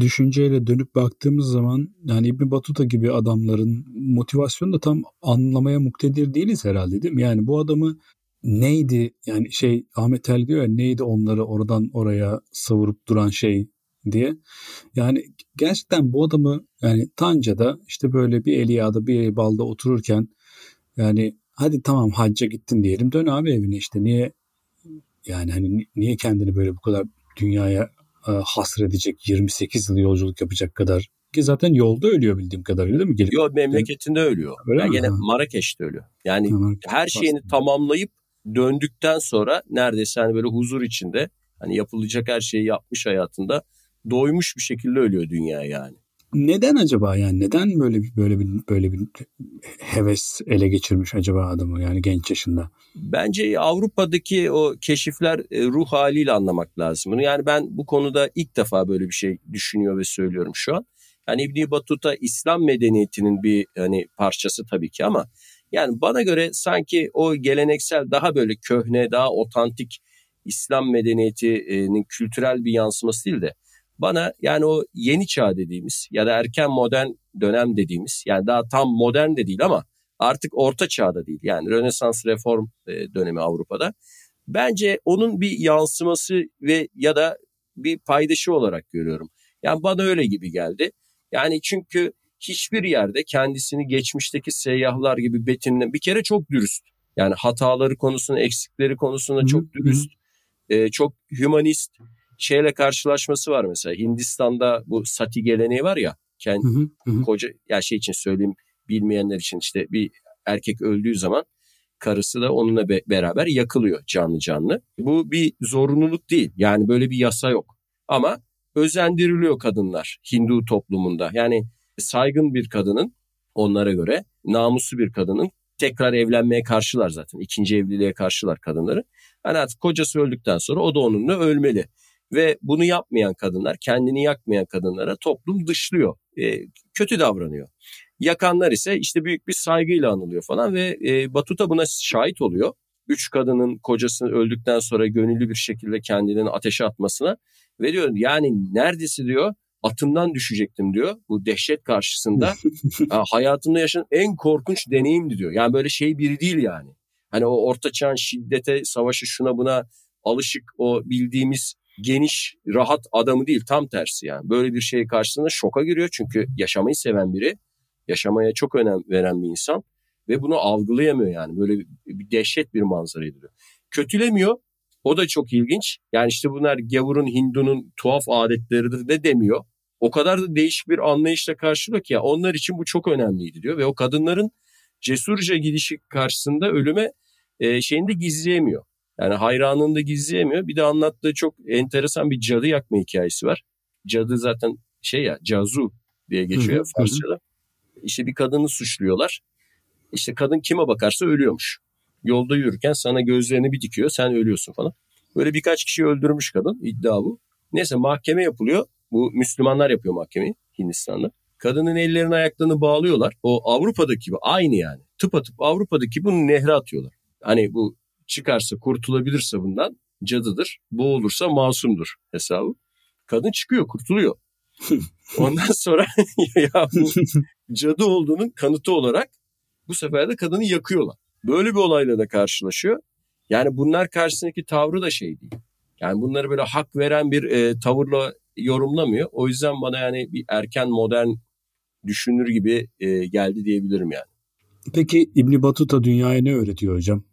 düşünceyle dönüp baktığımız zaman yani İbn Batuta gibi adamların motivasyonu da tam anlamaya muktedir değiliz herhalde değil mi? Yani bu adamı neydi yani şey Ahmet El diyor ya neydi onları oradan oraya savurup duran şey diye. Yani gerçekten bu adamı yani Tanca'da işte böyle bir Eliya'da bir balda otururken yani hadi tamam hacca gittin diyelim dön abi evine işte niye yani hani niye kendini böyle bu kadar dünyaya e, hasredecek 28 yıl yolculuk yapacak kadar ki zaten yolda ölüyor bildiğim kadarıyla değil mi? Gelip, Yok memleketinde ölüyor. Öyle yani gene Marrakeş'te ölüyor. Yani ha, her şeyini aslında. tamamlayıp döndükten sonra neredeyse hani böyle huzur içinde hani yapılacak her şeyi yapmış hayatında doymuş bir şekilde ölüyor dünya yani. Neden acaba yani neden böyle bir böyle bir böyle bir heves ele geçirmiş acaba adamı yani genç yaşında? Bence Avrupa'daki o keşifler e, ruh haliyle anlamak lazım. Yani ben bu konuda ilk defa böyle bir şey düşünüyor ve söylüyorum şu an. Yani İbn Battuta İslam medeniyetinin bir hani parçası tabii ki ama yani bana göre sanki o geleneksel daha böyle köhne, daha otantik İslam medeniyetinin kültürel bir yansıması değil de bana yani o yeni çağ dediğimiz ya da erken modern dönem dediğimiz yani daha tam modern de değil ama artık orta çağda değil yani Rönesans reform e, dönemi Avrupa'da. Bence onun bir yansıması ve ya da bir paydaşı olarak görüyorum. Yani bana öyle gibi geldi. Yani çünkü hiçbir yerde kendisini geçmişteki seyyahlar gibi betinle bir kere çok dürüst. Yani hataları konusunda, eksikleri konusunda çok dürüst. E, çok humanist şeyle karşılaşması var mesela. Hindistan'da bu sati geleneği var ya. Kendi hı hı. koca ya şey için söyleyeyim bilmeyenler için işte bir erkek öldüğü zaman karısı da onunla be- beraber yakılıyor canlı canlı. Bu bir zorunluluk değil. Yani böyle bir yasa yok. Ama özendiriliyor kadınlar Hindu toplumunda. Yani saygın bir kadının onlara göre namuslu bir kadının tekrar evlenmeye karşılar zaten. İkinci evliliğe karşılar kadınları. Yani artık kocası öldükten sonra o da onunla ölmeli. Ve bunu yapmayan kadınlar, kendini yakmayan kadınlara toplum dışlıyor. E, kötü davranıyor. Yakanlar ise işte büyük bir saygıyla anılıyor falan ve e, Batuta buna şahit oluyor. Üç kadının kocasını öldükten sonra gönüllü bir şekilde kendilerini ateşe atmasına ve diyor yani neredeyse diyor atımdan düşecektim diyor. Bu dehşet karşısında hayatımda yaşanan en korkunç deneyimdi diyor. Yani böyle şey biri değil yani. Hani o orta çağın şiddete, savaşı şuna buna alışık o bildiğimiz geniş, rahat adamı değil tam tersi yani. Böyle bir şey karşısında şoka giriyor çünkü yaşamayı seven biri, yaşamaya çok önem veren bir insan ve bunu algılayamıyor yani. Böyle bir dehşet bir manzara ediyor. Kötülemiyor. O da çok ilginç. Yani işte bunlar gavurun, Hindu'nun tuhaf adetleridir de demiyor. O kadar da değişik bir anlayışla karşılıyor ki ya onlar için bu çok önemliydi diyor. Ve o kadınların cesurca gidişi karşısında ölüme e, şeyini de gizleyemiyor. Yani hayranını da gizleyemiyor. Bir de anlattığı çok enteresan bir cadı yakma hikayesi var. Cadı zaten şey ya cazu diye geçiyor hı Farsçada. İşte bir kadını suçluyorlar. İşte kadın kime bakarsa ölüyormuş. Yolda yürürken sana gözlerini bir dikiyor sen ölüyorsun falan. Böyle birkaç kişi öldürmüş kadın iddia bu. Neyse mahkeme yapılıyor. Bu Müslümanlar yapıyor mahkemeyi Hindistan'da. Kadının ellerini ayaklarını bağlıyorlar. O Avrupa'daki gibi aynı yani. Tıpatıp Avrupa'daki bunu nehre atıyorlar. Hani bu çıkarsa kurtulabilirse bundan cadıdır. Boğulursa masumdur hesabı. Kadın çıkıyor kurtuluyor. Ondan sonra ya bu cadı olduğunun kanıtı olarak bu sefer de kadını yakıyorlar. Böyle bir olayla da karşılaşıyor. Yani bunlar karşısındaki tavrı da şey değil. Yani bunları böyle hak veren bir e, tavırla yorumlamıyor. O yüzden bana yani bir erken modern düşünür gibi e, geldi diyebilirim yani. Peki İbn Batuta dünyaya ne öğretiyor hocam?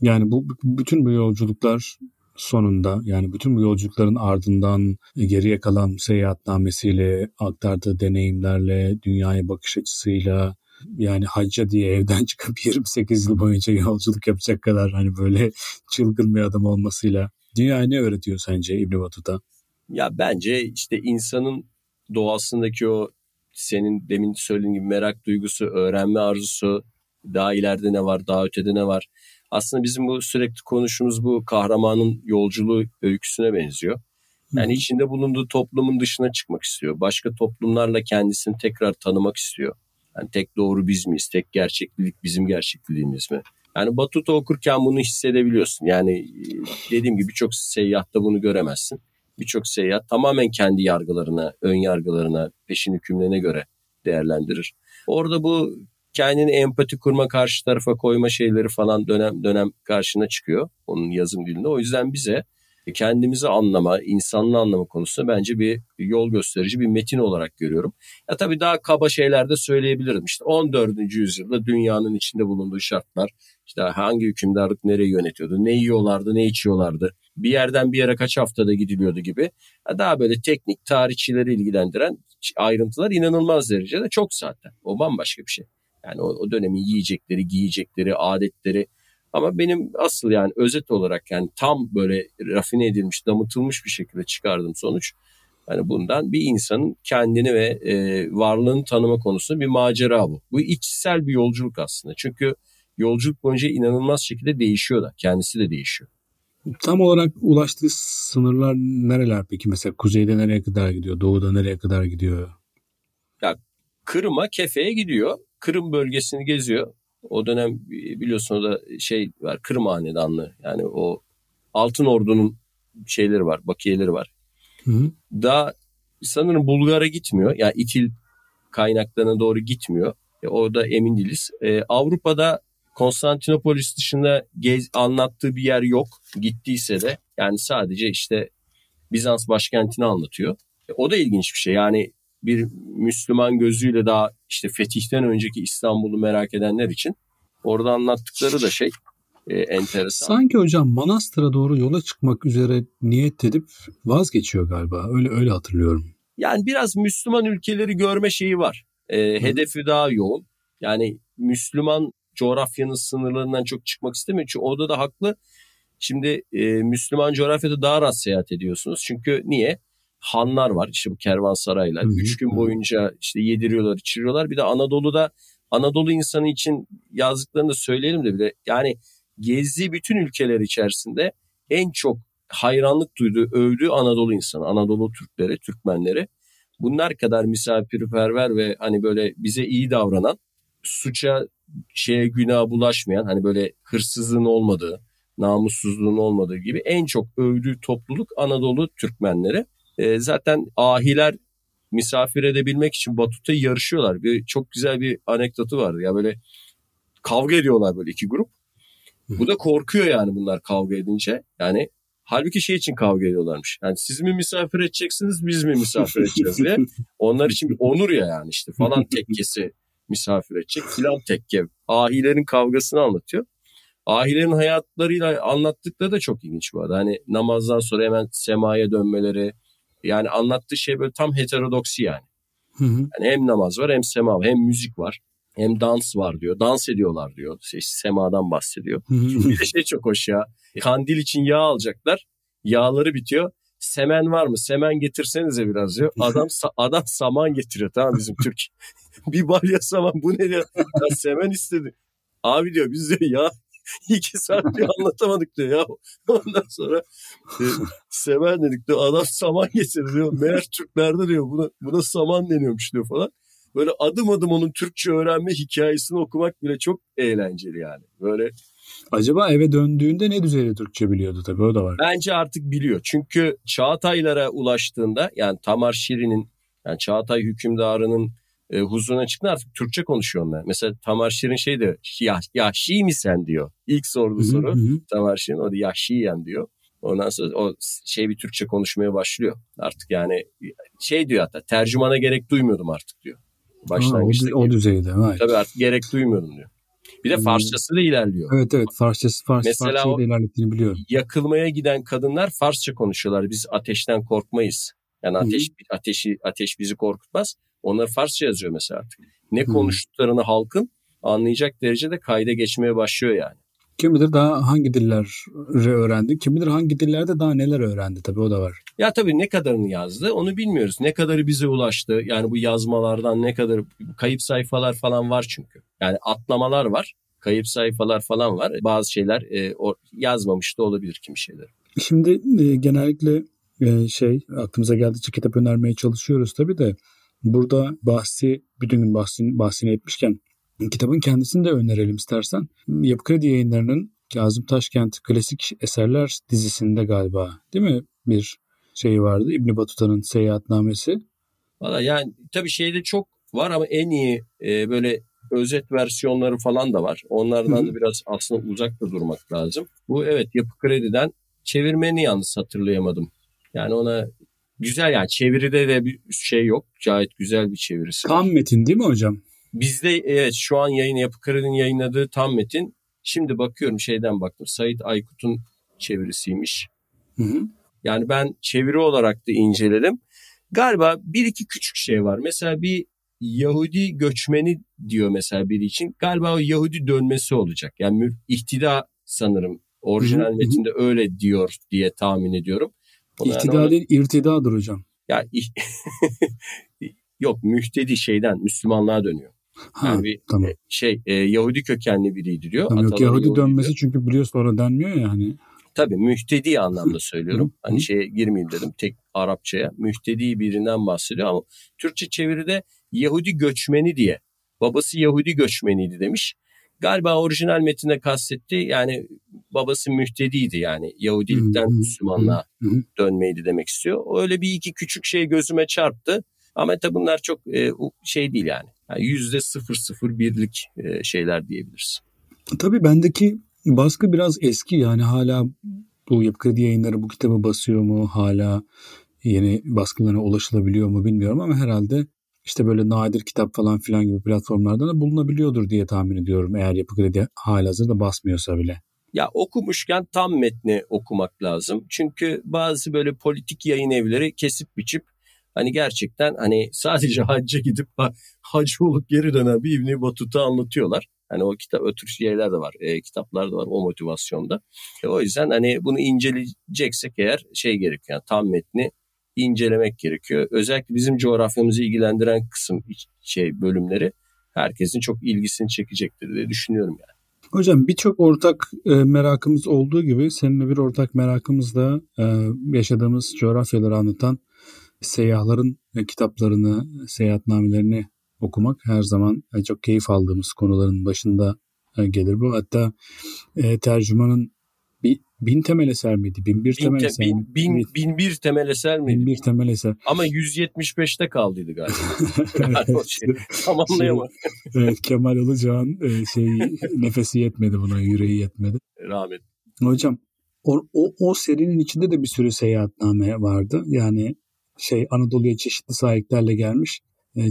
Yani bu bütün bu yolculuklar sonunda yani bütün bu yolculukların ardından geriye kalan seyahatnamesiyle, aktardığı deneyimlerle, dünyaya bakış açısıyla yani hacca diye evden çıkıp 28 yıl boyunca yolculuk yapacak kadar hani böyle çılgın bir adam olmasıyla dünyaya ne öğretiyor sence İbn Batuta? Ya bence işte insanın doğasındaki o senin demin söylediğin gibi merak duygusu, öğrenme arzusu, daha ileride ne var, daha ötede ne var. Aslında bizim bu sürekli konuşumuz bu kahramanın yolculuğu öyküsüne benziyor. Yani içinde bulunduğu toplumun dışına çıkmak istiyor. Başka toplumlarla kendisini tekrar tanımak istiyor. Yani tek doğru biz miyiz? Tek gerçeklik bizim gerçekliğimiz mi? Yani Batuta okurken bunu hissedebiliyorsun. Yani e, dediğim gibi birçok seyyatta bunu göremezsin. Birçok seyyah tamamen kendi yargılarına, ön yargılarına, peşin hükümlerine göre değerlendirir. Orada bu kendini empati kurma, karşı tarafa koyma şeyleri falan dönem dönem karşına çıkıyor onun yazım dilinde. O yüzden bize kendimizi anlama, insanlığı anlama konusunda bence bir yol gösterici bir metin olarak görüyorum. Ya tabii daha kaba şeyler de söyleyebilirim. İşte 14. yüzyılda dünyanın içinde bulunduğu şartlar, işte hangi hükümdarlık nereyi yönetiyordu, ne yiyorlardı, ne içiyorlardı. bir yerden bir yere kaç haftada gidiliyordu gibi. Daha böyle teknik tarihçileri ilgilendiren ayrıntılar inanılmaz derecede çok zaten. O bambaşka bir şey. Yani o, o dönemin yiyecekleri, giyecekleri, adetleri. Ama benim asıl yani özet olarak yani tam böyle rafine edilmiş, damıtılmış bir şekilde çıkardığım sonuç yani bundan bir insanın kendini ve e, varlığını tanıma konusunda bir macera bu. Bu içsel bir yolculuk aslında. Çünkü yolculuk boyunca inanılmaz şekilde değişiyor da. Kendisi de değişiyor. Tam olarak ulaştığı sınırlar nereler peki? Mesela kuzeyde nereye kadar gidiyor? Doğuda nereye kadar gidiyor? Ya Kırım'a, Kefe'ye gidiyor. Kırım bölgesini geziyor. O dönem biliyorsun o da şey var Kırım Hanedanlığı. Yani o Altın Ordu'nun şeyleri var, bakiyeleri var. Hı hı. Daha sanırım Bulgar'a gitmiyor. Yani İtil kaynaklarına doğru gitmiyor. E, orada emin değiliz. E, Avrupa'da Konstantinopolis dışında gez, anlattığı bir yer yok. Gittiyse de yani sadece işte Bizans başkentini anlatıyor. E, o da ilginç bir şey. Yani bir Müslüman gözüyle daha işte fetihten önceki İstanbul'u merak edenler için orada anlattıkları da şey e, enteresan. Sanki hocam Manastır'a doğru yola çıkmak üzere niyet edip vazgeçiyor galiba. Öyle öyle hatırlıyorum. Yani biraz Müslüman ülkeleri görme şeyi var. E, hedefi daha yoğun. Yani Müslüman coğrafyanın sınırlarından çok çıkmak istemiyor. Çünkü orada da haklı. Şimdi e, Müslüman coğrafyada daha rahat seyahat ediyorsunuz. Çünkü niye? Hanlar var işte bu kervansaraylar. Hı-hı. Üç gün boyunca işte yediriyorlar, içiriyorlar. Bir de Anadolu'da Anadolu insanı için yazdıklarını da söyleyelim de bir de yani gezdiği bütün ülkeler içerisinde en çok hayranlık duyduğu, övdüğü Anadolu insanı, Anadolu Türkleri, Türkmenleri. Bunlar kadar misafirperver ve hani böyle bize iyi davranan, suça, şeye günah bulaşmayan, hani böyle hırsızlığın olmadığı, namussuzluğun olmadığı gibi en çok övdüğü topluluk Anadolu Türkmenleri. E, zaten ahiler misafir edebilmek için Batut'a yarışıyorlar. Bir çok güzel bir anekdotu vardı. Ya böyle kavga ediyorlar böyle iki grup. Bu da korkuyor yani bunlar kavga edince. Yani halbuki şey için kavga ediyorlarmış. Yani siz mi misafir edeceksiniz biz mi misafir edeceğiz diye. Onlar için bir onur ya yani işte falan tekkesi misafir edecek filan tekke. Ahilerin kavgasını anlatıyor. Ahilerin hayatlarıyla anlattıkları da çok ilginç bu arada. Hani namazdan sonra hemen semaya dönmeleri. Yani anlattığı şey böyle tam heterodoksi yani. Yani hem namaz var hem sema var hem müzik var hem dans var diyor. Dans ediyorlar diyor. İşte semadan bahsediyor. bir de şey çok hoş ya. Kandil için yağ alacaklar. Yağları bitiyor. Semen var mı? Semen getirsenize biraz diyor. Adam adam saman getiriyor tamam bizim Türk. bir balya saman bu ne diyor. Ya semen istedi. Abi diyor biz diyor ya iki saat diyor anlatamadık diyor ya. Ondan sonra e, semen dedik diyor. Adam saman getirdi diyor. Meğer Türklerde diyor buna, buna saman deniyormuş diyor falan böyle adım adım onun Türkçe öğrenme hikayesini okumak bile çok eğlenceli yani. Böyle Acaba eve döndüğünde ne düzeyde Türkçe biliyordu tabii o da var. Bence artık biliyor. Çünkü Çağataylara ulaştığında yani Tamar Şirin'in yani Çağatay hükümdarının e, huzuruna çıktığında artık Türkçe konuşuyor onlar. Mesela Tamar Şirin şey diyor. Ya, Yahşi mi sen diyor. İlk sorduğu soru Tamar Şirin o da Yahşiyen diyor. Ondan sonra o şey bir Türkçe konuşmaya başlıyor. Artık yani şey diyor hatta tercümana gerek duymuyordum artık diyor. Başlangıçta. Ha, o, o düzeyde. Evet. Tabii artık gerek duymuyorum diyor. Bir de hmm. Farsçası da ilerliyor. Evet evet Farsçası Fars, Mesela Farsçayı da ilerlettiğini biliyorum. Yakılmaya giden kadınlar Farsça konuşuyorlar. Biz ateşten korkmayız. Yani ateş hmm. ateşi ateş bizi korkutmaz. Onlar Farsça yazıyor mesela artık. Ne hmm. konuştuklarını halkın anlayacak derecede kayda geçmeye başlıyor yani. Kim bilir daha hangi dilleri öğrendi, kim bilir hangi dillerde daha neler öğrendi tabii o da var. Ya tabii ne kadarını yazdı onu bilmiyoruz. Ne kadarı bize ulaştı yani bu yazmalardan ne kadar kayıp sayfalar falan var çünkü. Yani atlamalar var, kayıp sayfalar falan var. Bazı şeyler e, o, yazmamış da olabilir kimi şeyler. Şimdi e, genellikle e, şey aklımıza geldikçe kitap önermeye çalışıyoruz tabii de burada bahsi bütün gün bahsini, bahsini etmişken Kitabın kendisini de önerelim istersen. Yapı Kredi yayınlarının Kazım Taşkent Klasik Eserler dizisinde galiba değil mi bir şey vardı İbn Batuta'nın seyahatnamesi. Valla yani tabii şeyde çok var ama en iyi e, böyle özet versiyonları falan da var. Onlardan da biraz aslında uzakta durmak lazım. Bu evet Yapı Kredi'den çevirmeni yalnız hatırlayamadım. Yani ona güzel yani çeviride de bir şey yok. Gayet güzel bir çevirisi. Tam metin değil mi hocam? Bizde evet şu an yayın Yapı Kredi'nin yayınladığı tam metin. Şimdi bakıyorum şeyden baktım. Sait Aykut'un çevirisiymiş. Hı hı. Yani ben çeviri olarak da inceledim. Galiba bir iki küçük şey var. Mesela bir Yahudi göçmeni diyor mesela biri için. Galiba o Yahudi dönmesi olacak. Yani ihtida sanırım orijinal hı hı. metinde öyle diyor diye tahmin ediyorum. Ona İhtida yani ona... değil irtidadır hocam. Ya yok mühtedi şeyden Müslümanlığa dönüyor. Ha, yani bir tamam. şey e, Yahudi kökenli biriydi diyor. Tamam, yok Yahudi, Yahudi dönmesi diyor. çünkü biliyorsun sonra denmiyor yani. Tabii mühtedi anlamda söylüyorum. hani şeye girmeyeyim dedim tek Arapçaya. Mühtedi birinden bahsediyor ama Türkçe çeviride Yahudi göçmeni diye. Babası Yahudi göçmeniydi demiş. Galiba orijinal metinde kastetti. Yani babası mühtediydi yani Yahudilikten Müslümanlığa dönmeydi demek istiyor. Öyle bir iki küçük şey gözüme çarptı. Ama tabii bunlar çok e, şey değil yani. Yüzde sıfır sıfır birlik e, şeyler diyebiliriz. Tabii bendeki baskı biraz eski yani hala bu Yapı Kredi yayınları bu kitabı basıyor mu? Hala yeni baskılarına ulaşılabiliyor mu bilmiyorum ama herhalde işte böyle nadir kitap falan filan gibi platformlardan da bulunabiliyordur diye tahmin ediyorum eğer Yapı Kredi halihazırda basmıyorsa bile. Ya okumuşken tam metni okumak lazım. Çünkü bazı böyle politik yayın evleri kesip biçip hani gerçekten hani sadece hacca gidip hacı olup geri dönen bir İbni Batut'u anlatıyorlar. Hani o kitap ötür şeyler de var. E, kitaplar da var o motivasyonda. E, o yüzden hani bunu inceleyeceksek eğer şey gerekiyor. Yani tam metni incelemek gerekiyor. Özellikle bizim coğrafyamızı ilgilendiren kısım şey bölümleri herkesin çok ilgisini çekecektir diye düşünüyorum yani. Hocam birçok ortak e, merakımız olduğu gibi seninle bir ortak merakımız da e, yaşadığımız coğrafyaları anlatan seyyahların e, kitaplarını, seyahatnamelerini okumak her zaman e, çok keyif aldığımız konuların başında e, gelir bu. Hatta e, tercümanın bin temel eser miydi? Bin bir temel eser bin, miydi? Bin, bin bir temel eser miydi? Bin bir temel eser. Ama 175'te kaldıydı galiba. yani şey, tamamlayamadı. Şey, evet, Kemal Ilıcağ'ın e, şey, nefesi yetmedi buna, yüreği yetmedi. Rahmet. Hocam o, o, o serinin içinde de bir sürü seyahatname vardı. Yani şey Anadolu'ya çeşitli sahiplerle gelmiş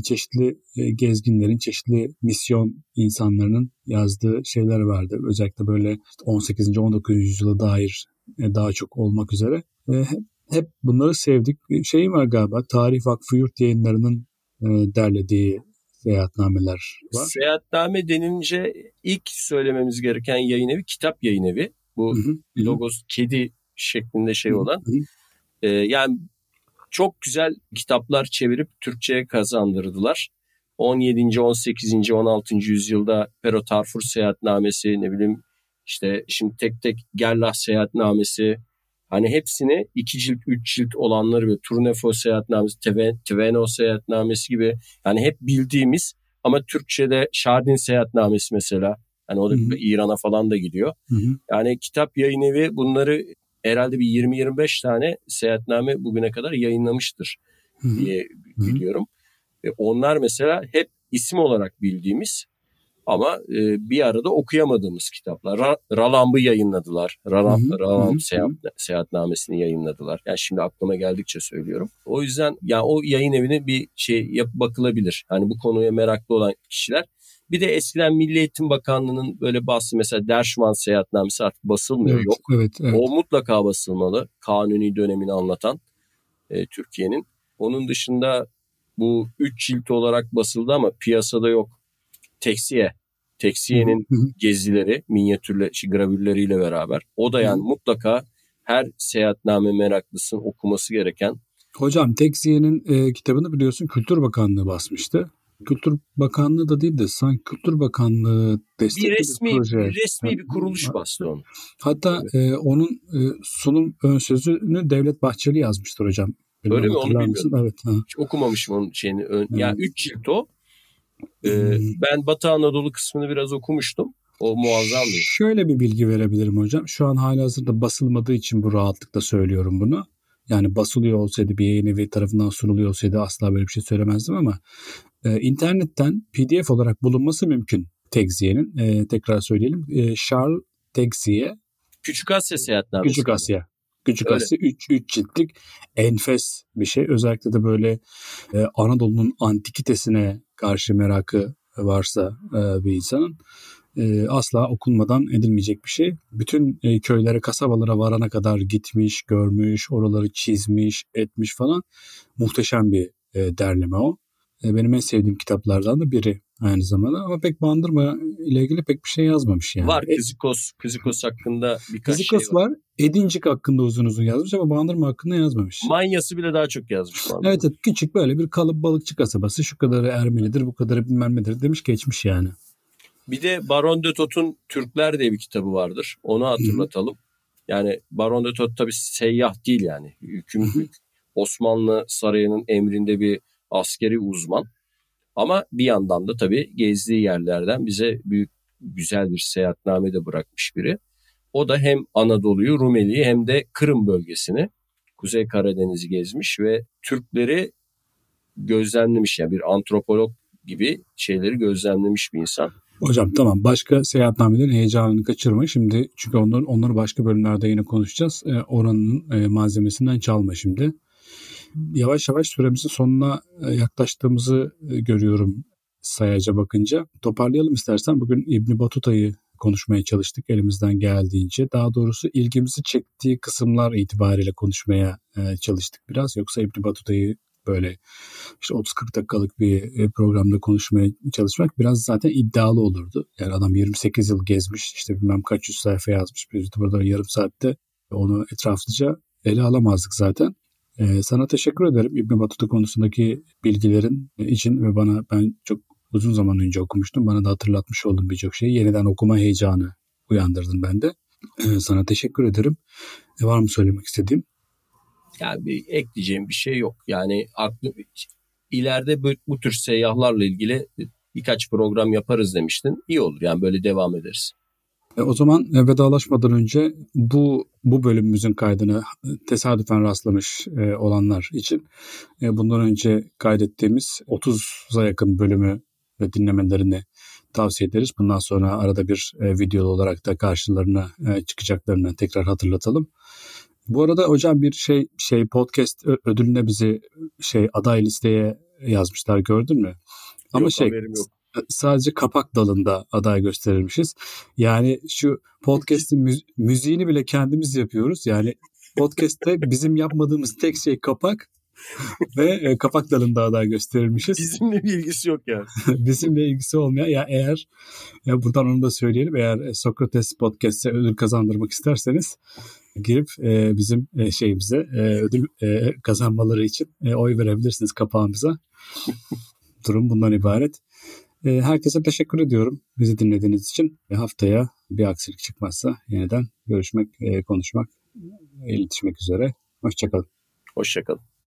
çeşitli e, gezginlerin, çeşitli misyon insanlarının yazdığı şeyler vardı. Özellikle böyle 18. 19. yüzyıla dair e, daha çok olmak üzere. Hep, hep bunları sevdik. Şey var galiba Tarih Vakfı Yurt yayınlarının derlediği seyahatnameler var. Seyahatname denince ilk söylememiz gereken yayın evi kitap yayın evi. Bu hı hı. logos kedi şeklinde şey olan. Hı hı. Ee, yani çok güzel kitaplar çevirip Türkçe'ye kazandırdılar. 17. 18. 16. yüzyılda Pero Tarfur seyahatnamesi ne bileyim işte şimdi tek tek Gerlah seyahatnamesi hani hepsini iki cilt, üç cilt olanları ve Turnefo seyahatnamesi, Tveno seyahatnamesi gibi yani hep bildiğimiz ama Türkçe'de Şardin seyahatnamesi mesela hani o da İran'a falan da gidiyor. Hı hı. Yani kitap yayın evi bunları herhalde bir 20-25 tane seyahatname bugüne kadar yayınlamıştır diye Hı-hı. biliyorum. Ve onlar mesela hep isim olarak bildiğimiz ama e, bir arada okuyamadığımız kitaplar. Ra- Ralamb'ı yayınladılar. Ralamb, Ralamb seyahat, seyahatnamesini yayınladılar. Yani şimdi aklıma geldikçe söylüyorum. O yüzden yani o yayın evine bir şey yap bakılabilir. Hani bu konuya meraklı olan kişiler bir de eskiden Milli Eğitim Bakanlığı'nın böyle bahsi mesela Derşman seyahatnamesi artık basılmıyor evet, yok. Evet, evet. O mutlaka basılmalı. Kanuni dönemini anlatan e, Türkiye'nin. Onun dışında bu üç cilt olarak basıldı ama piyasada yok. Teksiye. Teksiye'nin gezileri, minyatürle, şey, gravürleriyle beraber. O da yani mutlaka her seyahatname meraklısının okuması gereken. Hocam Teksiye'nin e, kitabını biliyorsun Kültür Bakanlığı basmıştı. Kültür Bakanlığı da değil de sanki Kültür Bakanlığı destekli bir, resmi, bir proje. Bir resmi bir kuruluş bastı onu. Hatta evet. e, onun e, sunum ön sözünü Devlet Bahçeli yazmıştır hocam. Bilmiyorum, Öyle mi onu bilmiyorum. Evet, ha. Hiç okumamışım onun şeyini. Ön, evet. Yani 3 cilt o. Ee, hmm. Ben Batı Anadolu kısmını biraz okumuştum. O muazzam bir. Şöyle bir bilgi verebilirim hocam. Şu an hala hazırda basılmadığı için bu rahatlıkla söylüyorum bunu. Yani basılıyor olsaydı bir yayın evi tarafından sunuluyor olsaydı asla böyle bir şey söylemezdim ama e, internetten PDF olarak bulunması mümkün Tegziye'nin. E, tekrar söyleyelim. E, Charles Texiye. Küçük Asya seyahatnamesi. Küçük Asya. Küçük Öyle. Asya 3 3 ciltlik enfes bir şey. Özellikle de böyle e, Anadolu'nun antikitesine karşı merakı varsa e, bir insanın e, asla okunmadan edilmeyecek bir şey. Bütün e, köylere, kasabalara varana kadar gitmiş, görmüş, oraları çizmiş, etmiş falan. Muhteşem bir e, derleme o. E, benim en sevdiğim kitaplardan da biri aynı zamanda ama pek Bandırma ile ilgili pek bir şey yazmamış yani. Var Kızikos, Kızikos hakkında birkaç Kızikos şey var. var. Edincik hakkında uzun uzun yazmış ama Bandırma hakkında yazmamış. Manyası bile daha çok yazmış. Bandırma. Evet, evet küçük böyle bir kalıp balıkçı kasabası şu kadarı Ermenidir bu kadarı bilmem nedir demiş geçmiş yani. Bir de Baron de Tot'un Türkler diye bir kitabı vardır. Onu hatırlatalım. Yani Baron de Tot tabii seyyah değil yani. Hüküm, Osmanlı sarayının emrinde bir askeri uzman. Ama bir yandan da tabii gezdiği yerlerden bize büyük güzel bir seyahatname de bırakmış biri. O da hem Anadolu'yu, Rumeli'yi hem de Kırım bölgesini, Kuzey Karadeniz'i gezmiş ve Türkleri gözlemlemiş. Yani bir antropolog gibi şeyleri gözlemlemiş bir insan. Hocam tamam başka seyahatnamelerin heyecanını kaçırma. Şimdi çünkü onları, onları başka bölümlerde yine konuşacağız. E, oranın e, malzemesinden çalma şimdi. Yavaş yavaş süremizin sonuna e, yaklaştığımızı e, görüyorum sayaca bakınca. Toparlayalım istersen. Bugün İbni Batuta'yı konuşmaya çalıştık elimizden geldiğince. Daha doğrusu ilgimizi çektiği kısımlar itibariyle konuşmaya e, çalıştık biraz. Yoksa İbni Batuta'yı böyle işte 30-40 dakikalık bir e, programda konuşmaya çalışmak biraz zaten iddialı olurdu. Yani adam 28 yıl gezmiş işte bilmem kaç yüz sayfa yazmış. Biz burada yarım saatte onu etraflıca ele alamazdık zaten. Ee, sana teşekkür ederim İbn Battuta konusundaki bilgilerin için ve bana ben çok uzun zaman önce okumuştum. Bana da hatırlatmış oldun birçok şeyi. Yeniden okuma heyecanı uyandırdın bende. Ee, sana teşekkür ederim. E, var mı söylemek istediğim? Yani bir ekleyeceğim bir şey yok. Yani aklı, ileride bu, bu tür seyyahlarla ilgili birkaç program yaparız demiştin. İyi olur yani böyle devam ederiz. E, o zaman e, vedalaşmadan önce bu bu bölümümüzün kaydını tesadüfen rastlamış e, olanlar için e, bundan önce kaydettiğimiz 30'a yakın bölümü ve dinlemelerini tavsiye ederiz. Bundan sonra arada bir e, video olarak da karşılarına e, çıkacaklarını tekrar hatırlatalım. Bu arada hocam bir şey şey podcast ödülüne bizi şey aday listeye yazmışlar gördün mü? Ama yok, şey yok. sadece kapak dalında aday gösterilmişiz. Yani şu podcast'in müzi- müziğini bile kendimiz yapıyoruz. Yani podcast'te bizim yapmadığımız tek şey kapak ve e, kapak dalında aday gösterilmişiz. Bizimle bir ilgisi yok yani. Bizimle ilgisi olmayan ya eğer ya buradan onu da söyleyelim eğer Sokrates Podcast'e ödül kazandırmak isterseniz girip e, bizim e, şeyimize e, ödül e, kazanmaları için e, oy verebilirsiniz kapağımıza. Durum bundan ibaret. E, herkese teşekkür ediyorum bizi dinlediğiniz için. E, haftaya bir aksilik çıkmazsa yeniden görüşmek, e, konuşmak, iletişmek üzere. Hoşçakalın. Hoşçakalın.